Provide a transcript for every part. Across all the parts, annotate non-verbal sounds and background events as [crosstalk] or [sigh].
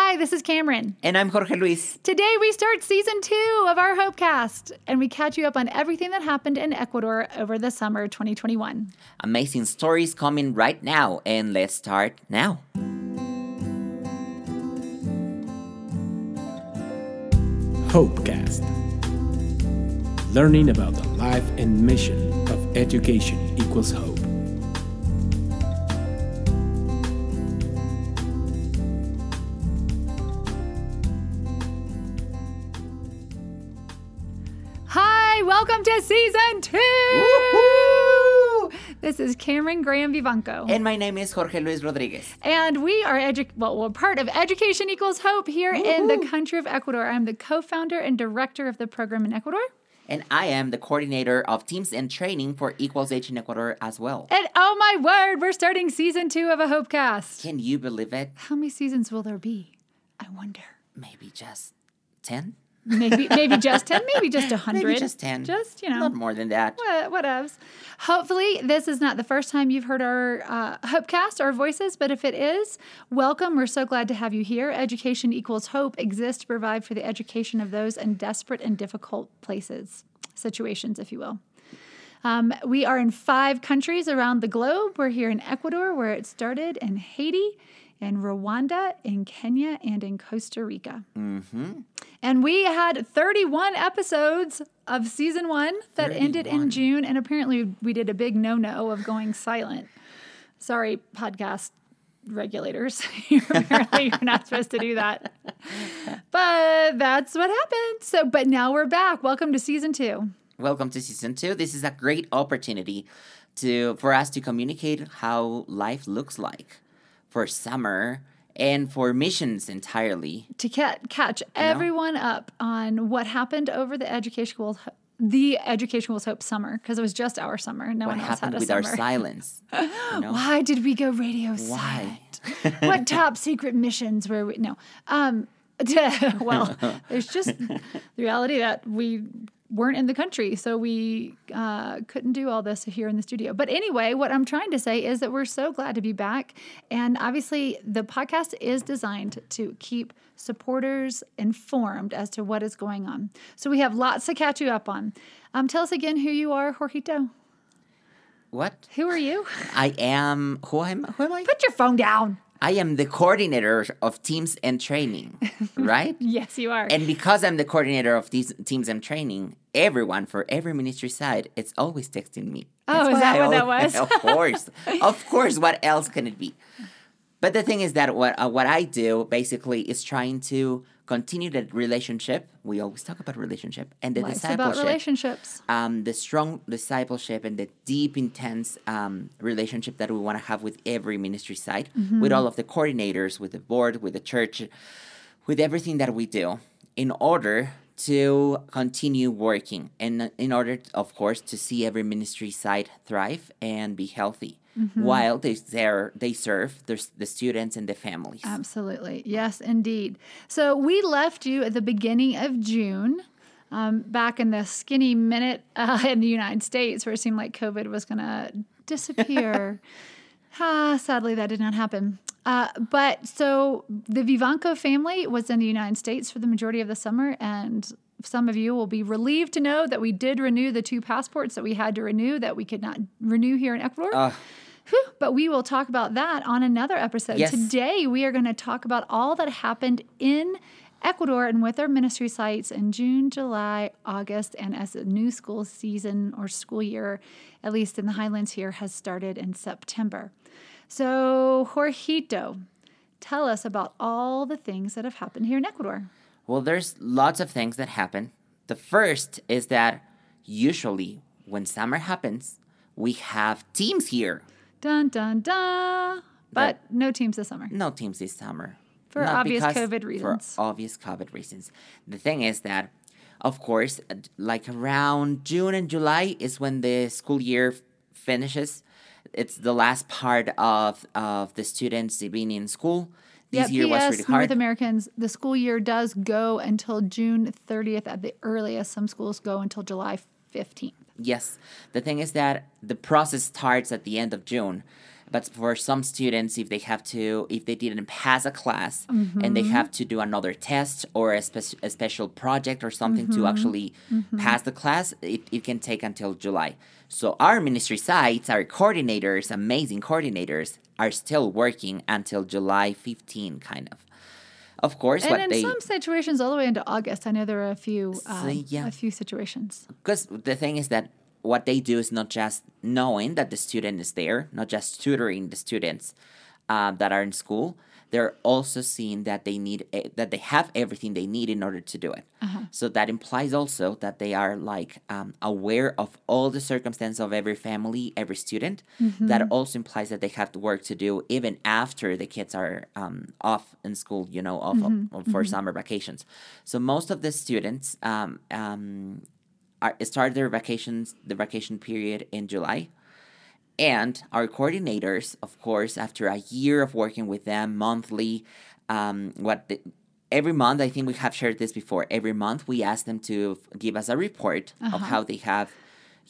Hi, this is Cameron. And I'm Jorge Luis. Today we start season two of our Hopecast, and we catch you up on everything that happened in Ecuador over the summer 2021. Amazing stories coming right now, and let's start now. Hopecast. Learning about the life and mission of education equals hope. To season 2 This is Cameron Graham Vivanco. And my name is Jorge Luis Rodriguez. And we are edu- well, we're part of Education Equals Hope here in the country of Ecuador. I'm the co-founder and director of the program in Ecuador. And I am the coordinator of teams and training for Equals Age in Ecuador as well. And oh my word, we're starting season two of a Hopecast. Can you believe it? How many seasons will there be? I wonder. Maybe just 10? Maybe maybe just ten, maybe just a hundred. Maybe just 10. Just you know. Not more than that. What, what else Hopefully, this is not the first time you've heard our uh, Hopecast, our voices, but if it is, welcome. We're so glad to have you here. Education Equals Hope exists to provide for the education of those in desperate and difficult places, situations, if you will. Um, we are in five countries around the globe. We're here in Ecuador, where it started, in Haiti, in Rwanda, in Kenya, and in Costa Rica. Mm-hmm. And we had 31 episodes of season one that ended in June. And apparently, we did a big no no of going silent. Sorry, podcast regulators. [laughs] apparently, you're not supposed to do that. But that's what happened. So, but now we're back. Welcome to season two. Welcome to season two. This is a great opportunity to for us to communicate how life looks like for summer and for missions entirely. to ca- catch everyone up on what happened over the education schools the education was hope summer because it was just our summer no What one else had happened a with summer our silence? [laughs] You know? why did we go radio Why? silent [laughs] what top secret missions were we no um [laughs] well there's just the reality that we weren't in the country so we uh, couldn't do all this here in the studio. But anyway what i'm trying to say is that we're so glad to be back. And obviously the podcast is designed to keep supporters informed as to what is going on. So we have lots to catch you up on. Um, tell us again who you are jorgito. What? who are you? I am who am who am I? put your phone down I am the coordinator of teams and training, [laughs] right? yes you are And because I'm the coordinator of these teams and training, everyone for every ministry side, it's always texting me. Oh, is that I what that [laughs] was? of course, of course. What else can it be? But the thing is that what uh, what I do basically is trying to continue the relationship. We always talk about relationship and the Life's about discipleship. relationships. Um, the strong discipleship and the deep, intense um, relationship that we want to have with every ministry site, with all of the coordinators, with the board, with the church, with everything that we do, in order to continue working and in order, of course, to see every ministry site thrive and be healthy while they there they serve the, the students and the families. Absolutely. Yes, indeed. So we left you at the beginning of June, um, back in the skinny minute uh, in the United States where it seemed like COVID was going to disappear. [laughs] ah, sadly, that did not happen. Uh, but so the Vivanco family was in the United States for the majority of the summer, and some of you will be relieved to know that we did renew the two passports that we had to renew that we could not renew here in Ecuador. Ugh. Whew, but we will talk about that on another episode. Yes. Today, we are going to talk about all that happened in Ecuador and with our ministry sites in June, July, August, and as the new school season or school year, at least in the highlands here, has started in September. So, Jorgito, tell us about all the things that have happened here in Ecuador. Well, there's lots of things that happen. The first is that usually when summer happens, we have teams here. Dun, dun, dun. But no teams this summer. No teams this summer. For Not obvious because- COVID reasons. For obvious COVID reasons. The thing is that, of course, uh, like around June and July is when the school year f- finishes. It's the last part of, of the students being in school. This year was really hard. North Americans, the school year does go until June 30th at the earliest. Some schools go until July 15th. Yes. The thing is that the process starts at the end of June. But for some students, if they have to, if they didn't pass a class and they have to do another test or a, spe- a special project or something to mm-hmm. actually mm-hmm. pass the class, it, it can take until July. So our ministry sites, our coordinators, amazing coordinators, are still working until July 15, kind of. Of course, And in they some situations, all the way into August. I know there are a few, um, yeah. a few situations. because the thing is that what they do is not just knowing that the student is there, not just tutoring the students um, that are in school. They're also seeing that they need eh, that they have everything they need in order to do it. So that implies also that they are like um, aware of all the circumstances of every family, every student. That also implies that they have the work to do even after the kids are um, off in school, you know, off, off for summer vacations. So most of the students um, um, are, start their vacations, the vacation period in July. And our coordinators, of course, after a year of working with them monthly, um, what the, every month, I think we have shared this before. Every month, we ask them to give us a report of how they have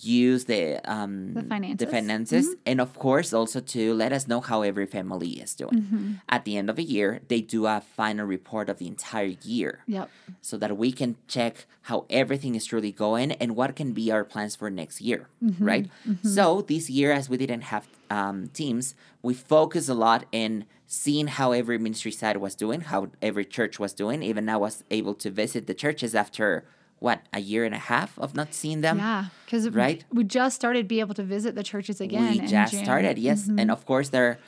used the um, The finances. finances, and of course, also to let us know how every family is doing. Mm-hmm. At the end of the year, they do a final report of the entire year Yep. so that we can check how everything is truly going and what can be our plans for next year, Mm-hmm. right? So this year, as we didn't have um, teams, we focus a lot in seeing how every ministry side was doing, how every church was doing. Even I was able to visit the churches after what a year and a half of not seeing them. Yeah, because right? we just started be able to visit the churches again. we just June. started yes and of course there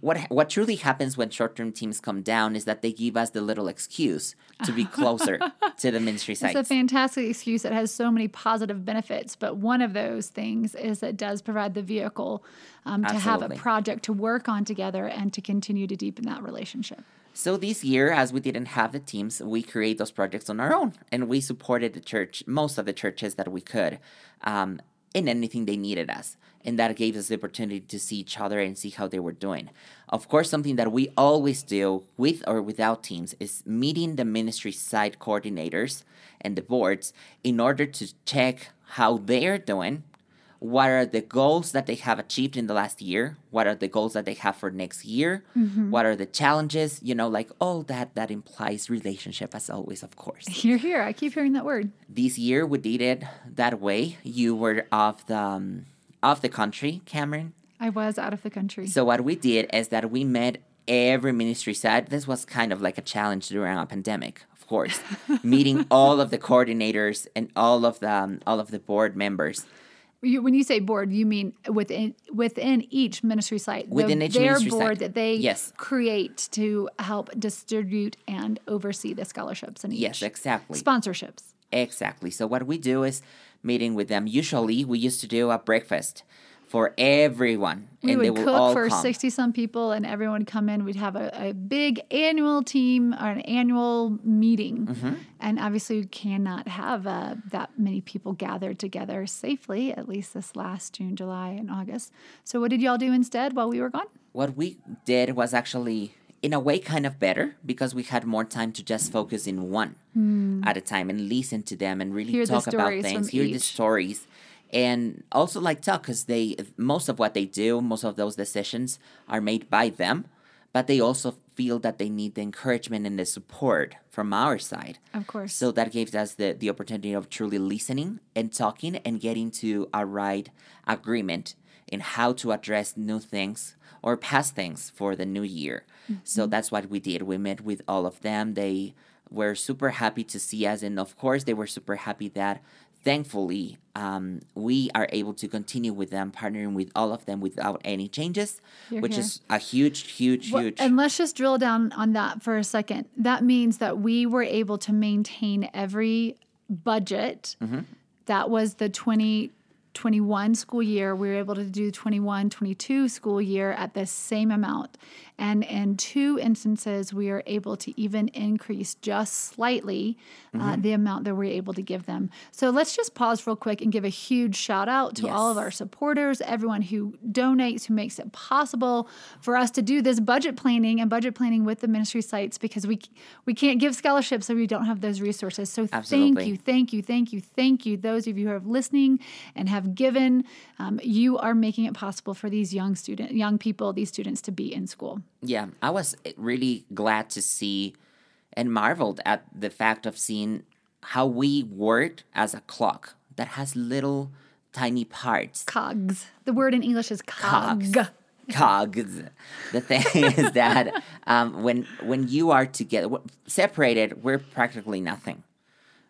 what what truly happens when short-term teams come down is that they give us the little excuse to be closer [laughs] to the ministry sites It's a fantastic excuse that has so many positive benefits, but one of those things is it does provide the vehicle um, to have a project to work on together and to continue to deepen that relationship. So this year, as we didn't have the teams, we create those projects on our own, and we supported the church, most of the churches that we could, um, in anything they needed us, and that gave us the opportunity to see each other and see how they were doing. Of course, something that we always do with or without teams is meeting the ministry side coordinators and the boards in order to check how they're doing what are the goals that they have achieved in the last year what are the goals that they have for next year what are the challenges you know like all that that implies relationship as always of course [laughs] You're here. I keep hearing that word. this year we did it that way you were off the um, off the country cameron I was out of the country. so what we did is that we met every ministry side. This was kind of like a challenge during a pandemic, of course, [laughs] meeting all of the coordinators and all of the um, all of the board members. You, when you say board, you mean within within each ministry site, the- Within each their ministry board site. that they Yes. create to help distribute and oversee the scholarships and Yes, exactly. sponsorships. Exactly. So what we do is meeting with them. Usually, we used to do a breakfast for everyone, We and would all cook for come. sixty some people, and everyone would come in. We'd have a, a big annual team or an annual meeting, Mm-hmm. and obviously we cannot have uh, that many people gathered together safely. At least this last June, July, and August. So what did y'all do instead while we were gone? what we did was actually in a way kind of better because we had more time to just focus in one at a time and listen to them and really. Hear the talk about things hear the stories and also like talk because they most of what they do most of those decisions are made by them but they also feel that they need the encouragement and the support from our side Of course. so that gives us the, the opportunity of truly listening and talking and getting to a right agreement in how to address new things or past things for the new year. So mm-hmm. that's what we did. We met with all of them. They were super happy to see us. And of course, they were super happy that thankfully um, we are able to continue with them, partnering with all of them without any changes, Hear, which hear. is a huge, huge, Well, huge. And let's just drill down on that for a second. That means that we were able to maintain every budget. Mm-hmm. That was the 2021 school year. We were able to do 21 22 school year at the same amount. And in two instances, we are able to even increase just slightly Mm-hmm. uh, the amount that we're able to give them. So let's just pause real quick and give a huge shout out to all of our supporters, everyone who donates, who makes it possible for us to do this budget planning and budget planning with the ministry sites because we we can't give scholarships if we don't have those resources. So thank you, thank you, thank you, thank you. Those of you who are listening and have have given. Um, you are making it possible for these young student, young people, these students to be in school. Yeah, I was really glad to see and marveled at the fact of seeing how we worked as a clock that has little tiny parts. Cogs. The word in English is cog. Cogs. Cogs. The thing [laughs] is that um, when when you are together, separated, we're practically nothing.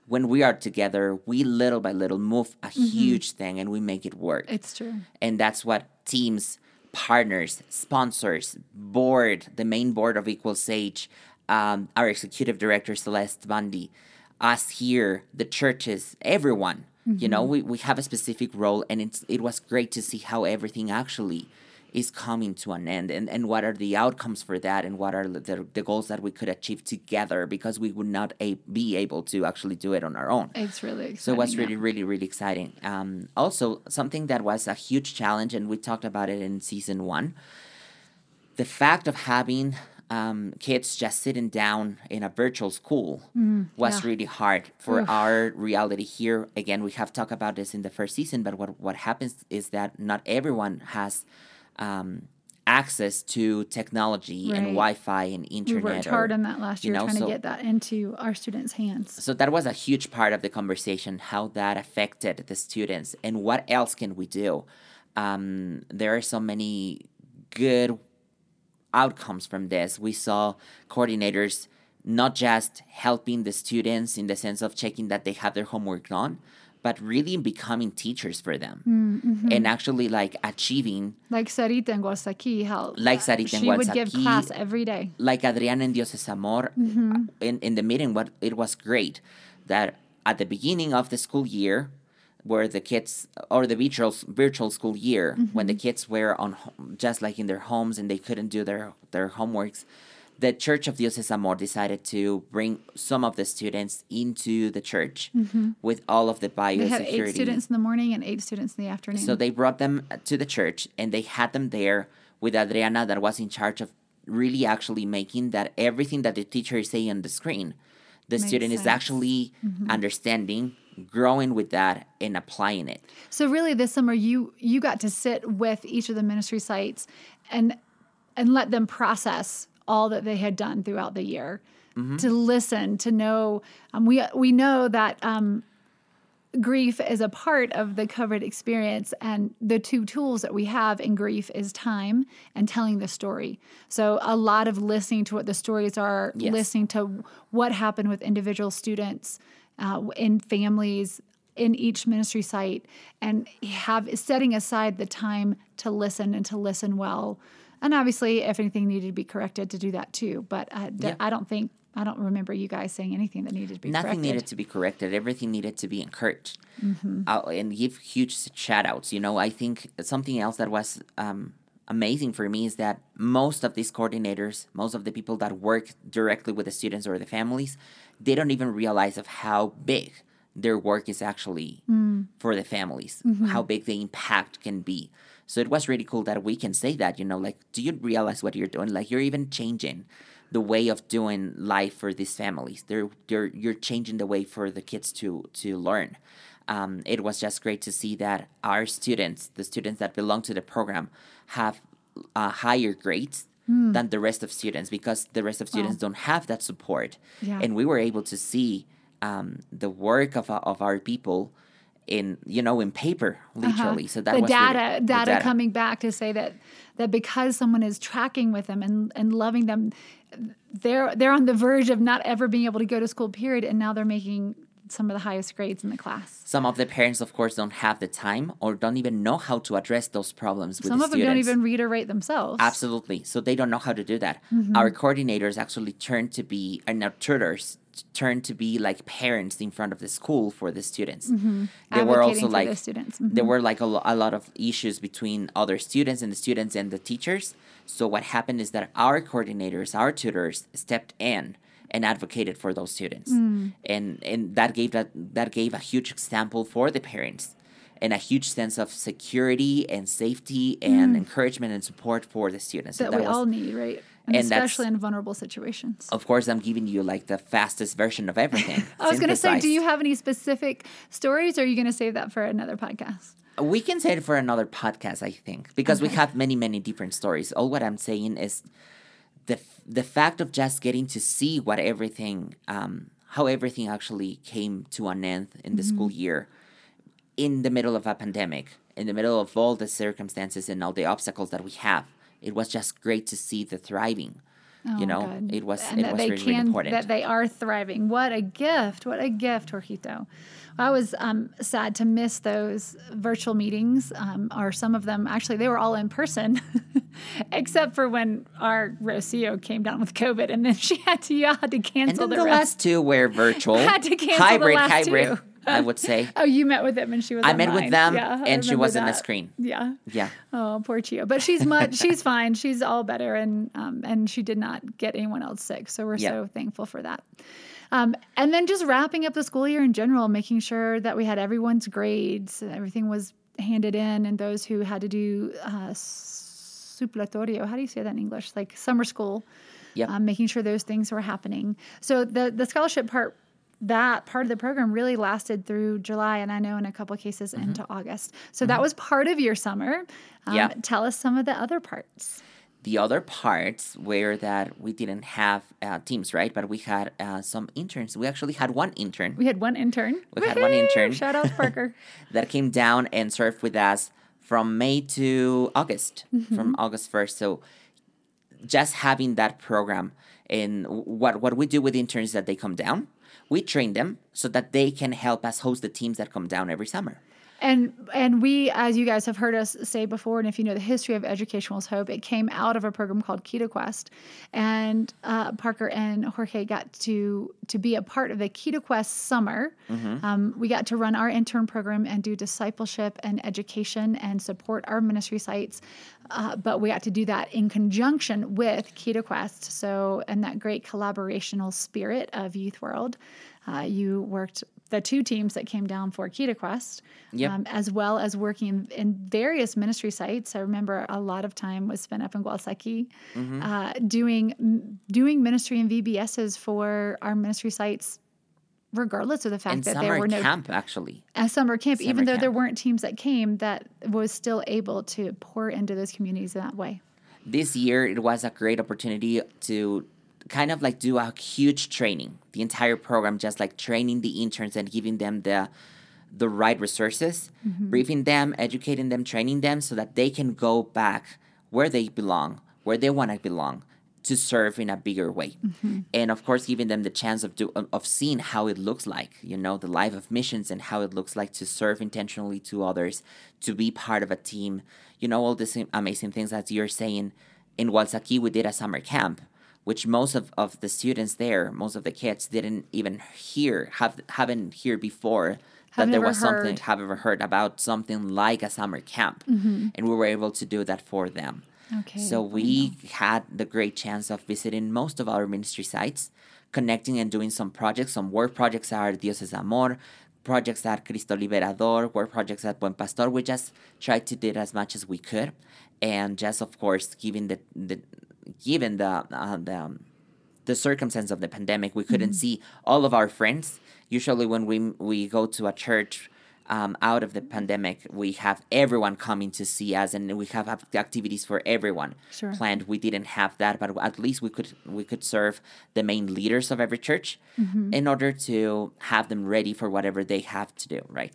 When we are together, we little by little move a huge thing and we make it work. It's true. and that's what teams partners sponsors board the main board of equal sage um, our executive director celeste bundy us here the churches everyone. You know we, we have a specific role and it's it was great to see how everything actually is coming to an end and, and what are the outcomes for that and what are the, the goals that we could achieve together because we would not a, be able to actually do it on our own It's really exciting. so it was yeah. really, really, really exciting. Um, also, something that was a huge challenge, and we talked about it in season one the fact of having um, kids just sitting down in a virtual school was Mm, yeah. really hard for Oof. our reality here. Again, we have talked about this in the first season, but what, what happens is that not everyone has um, access to technology and Wi Fi and internet. We worked or- hard on that last you year, know, trying so- to get that into our students' hands. so that was a huge part of the conversation how that affected the students and what else can we do um, there are so many good outcomes from this we saw coordinators not just helping the students in the sense of checking that they have their homework done but really becoming teachers for them mm, Mm-hmm. and actually like achieving Like Sarita and Gualsaqui, how Like Sarita and she would give class every day. like Adriana and Dios es Amor mm-hmm. uh, in, in the meeting, what it was great that at the beginning of the school year, where the kids or the virtual virtual school year, when the mm-hmm. kids were on just like in their homes and they couldn't do their their homeworks, the Church of Dios es Amor decided to bring some of the students into the church with all of the biosecurity. They had eight students in the morning and eight students in the afternoon. So they brought them to the church and they had them there with Adriana that was in charge of really actually making that everything that the teacher is saying on the screen, the Makes student is sense. Mm-hmm. actually understanding, growing with that and applying it. So really, this summer you you got to sit with each of the ministry sites and and let them process all that they had done throughout the year, to listen, to know. Um, we we know that um, grief is a part of the COVID experience, and the two tools that we have in grief is time and telling the story. So a lot of listening to what the stories are, Yes. listening to what happened with individual students uh, in families in each ministry site and have setting aside the time to listen and to listen well and obviously if anything needed to be corrected to do that too but I, Yeah. I don't think i don't remember you guys saying anything that needed to be corrected. Nothing corrected needed to be corrected. Everything needed to be encouraged. Mm-hmm. Uh, and give huge shout outs. You know, I think something else that was um, amazing for me is that most of these coordinators, most of the people that work directly with the students or the families, they don't even realize of how big their work is actually Mm. for the families, Mm-hmm. how big the impact can be. So it was really cool that we can say that, you know, like, do you realize what you're doing? Like, you're even changing the way of doing life for these families. They're, they're you're changing the way for the kids to to learn. Um, it was just great to see that our students, the students that belong to the program, have uh, higher grades Hmm. than the rest of students because the rest of students don't have that support. Yeah. And we were able to see um, the work of, of our people in you know in paper literally. So that Uh-huh. the was data the data coming back to say that that because someone is tracking with them and and loving them they're they're on the verge of not ever being able to go to school period and now they're making some of the highest grades in the class Some of the parents, of course, don't have the time or don't even know how to address those problems with some the of them students. don't even read or write themselves Absolutely. So they don't know how to do that. Mm-hmm. Our coordinators actually turn to be, and our tutors turn to be like parents in front of the school for the students. There were Mm-hmm. Also like. Mhm. there were like a, lo- a lot of issues between other students and the students and the teachers. So what happened is that our coordinators, our tutors, stepped in and advocated for those students, Mm. and and that gave that that gave a huge example for the parents and a huge sense of security and safety and encouragement and support for the students. So Mm. that, we was- all need right and, and especially in vulnerable situations of course, I'm giving you like the fastest version of everything. [laughs] I was going to say, do you have any specific stories, or are you going to save that for another podcast? we can save it for another podcast, I think, because we have many, many different stories. All what I'm saying is the the fact of just getting to see what everything, um, how everything actually came to an end in the school year, in the middle of a pandemic, in the middle of all the circumstances and all the obstacles that we have. It was just great to see the thriving. you Oh, know, good. it was And it was really, really important. That they are thriving. What a gift! What a gift, Jorgito. I was um, sad to miss those virtual meetings, um, or some of them actually they were all in person, [laughs] except for when our Rocio came down with COVID, and then [laughs] she had to yeah had to and cancel then the, the rest. last two were virtual. [laughs] Had to cancel the hybrid, last hybrid, two. I would say. [laughs] Oh, you met with them and she was. I met with them Yeah, and she was on the screen. Yeah. Yeah. Oh, poor Chio. But she's much. she's fine. She's all better, and um, and she did not get anyone else sick. So we're Yeah. so thankful for that. Um, and then just wrapping up the school year in general, making sure that we had everyone's grades, and everything was handed in, and those who had to do uh, supletorio. How do you say that in English? Like summer school. Yep. Um, making sure those things were happening. So the the scholarship part. That part of the program really lasted through July, and I know in a couple of cases into August. So that was part of your summer. Um, Yeah. Tell us some of the other parts. The other parts were that we didn't have uh, teams, right? But we had uh, some interns. We actually had one intern We had one intern. We had one intern. Shout out to Parker. [laughs] that came down and served with us from May to August, Mm-hmm. from August 1st. So just having that program and what what we do with interns is that they come down, we train them so that they can help us host the teams that come down every summer. And and we, as you guys have heard us say before, and if you know the history of Education Equals Hope, it came out of a program called Quito Quest, and uh, Parker and Jorge got to to be a part of the Quito Quest summer. Um, we got to run our intern program and do discipleship and education and support our ministry sites, uh, but we got to do that in conjunction with Quito Quest. So and that great collaborational spirit of Youth World, uh, you worked the two teams that came down for Quito Quest Yep. um, as well as working in, in various ministry sites. I remember a lot of time was spent up in Gualsaqui Mm-hmm. uh, doing doing ministry and VBSs for our ministry sites, regardless of the fact And that there were no camp, actually. a summer camp, Summer even though there weren't teams that came, that was still able to pour into those communities in that way. this year it was a great opportunity to kind of like do a huge training the entire program just like training the interns and giving them the the right resources mm-hmm. briefing them educating them training them so that they can go back where they belong where they want to belong to serve in a bigger way. Mm-hmm. And of course giving them the chance of do of seeing how it looks like you know the life of missions and how it looks like to serve intentionally to others to be part of a team you know all these amazing things that you're saying. In Walsaki we did a summer camp which most of, of the students there most of the kids didn't even hear have haven't heard before that there was something have ever heard about something like a summer camp. And we were able to do that for them. Okay, so we had the great chance of visiting most of our ministry sites, connecting and doing some projects. Some work projects at Dios es Amor, projects at Cristo Liberador, work projects at Buen Pastor. We just tried to do it as much as we could, and just of course, giving the the given the uh, the um, the circumstance of the pandemic, we couldn't see all of our friends. Usually, when we we go to a church um, out of the pandemic, we have everyone coming to see us, and we have activities for everyone Sure. planned. We didn't have that, but at least we could we could serve the main leaders of every church in order to have them ready for whatever they have to do. Right?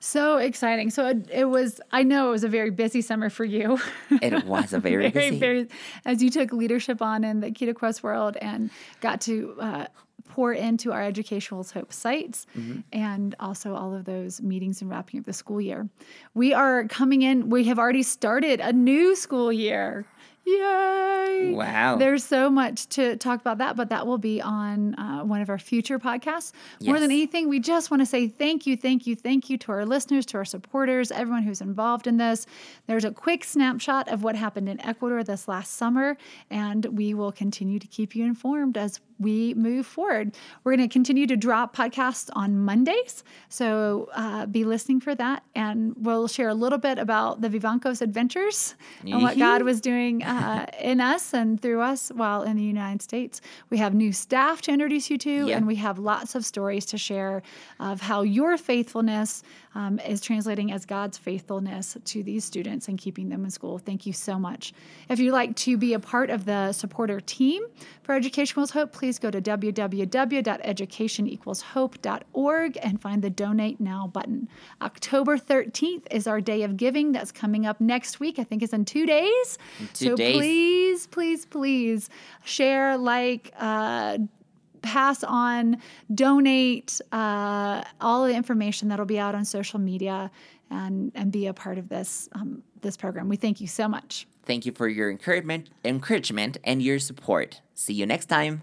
So exciting. So it, it was, I know it was a very busy summer for you. It was a [laughs] very, busy. very, as you took leadership on in the Quito Quest world and got to uh, pour into our Education Equals Hope sites Mm-hmm. and also all of those meetings and wrapping up the school year. We are coming in, we have already started a new school year. Yay! Wow. There's so much to talk about that, but that will be on uh, one of our future podcasts. More than anything, we just want to say thank you, thank you, thank you to our listeners, to our supporters, everyone who's involved in this. There's a quick snapshot of what happened in Ecuador this last summer, and we will continue to keep you informed as we move forward. We're going to continue to drop podcasts on Mondays, so uh, be listening for that, and we'll share a little bit about the Vivancos adventures and what God was doing uh, in us and through us while in the United States. We have new staff to introduce you to, Yeah. and we have lots of stories to share of how your faithfulness um, is translating as God's faithfulness to these students and keeping them in school. Thank you so much. If you'd like to be a part of the supporter team for Education Equals Hope, please go to www.educationequalshope.org and find the Donate Now button. October 13th is our day of giving. That's coming up next week. I think it's in two days. two so days. please, please, please share, like, uh, pass on, donate, uh, all the information that'll be out on social media, and and be a part of this um, this program. We thank you so much. Thank you for your encouragement, encouragement, and your support. See you next time.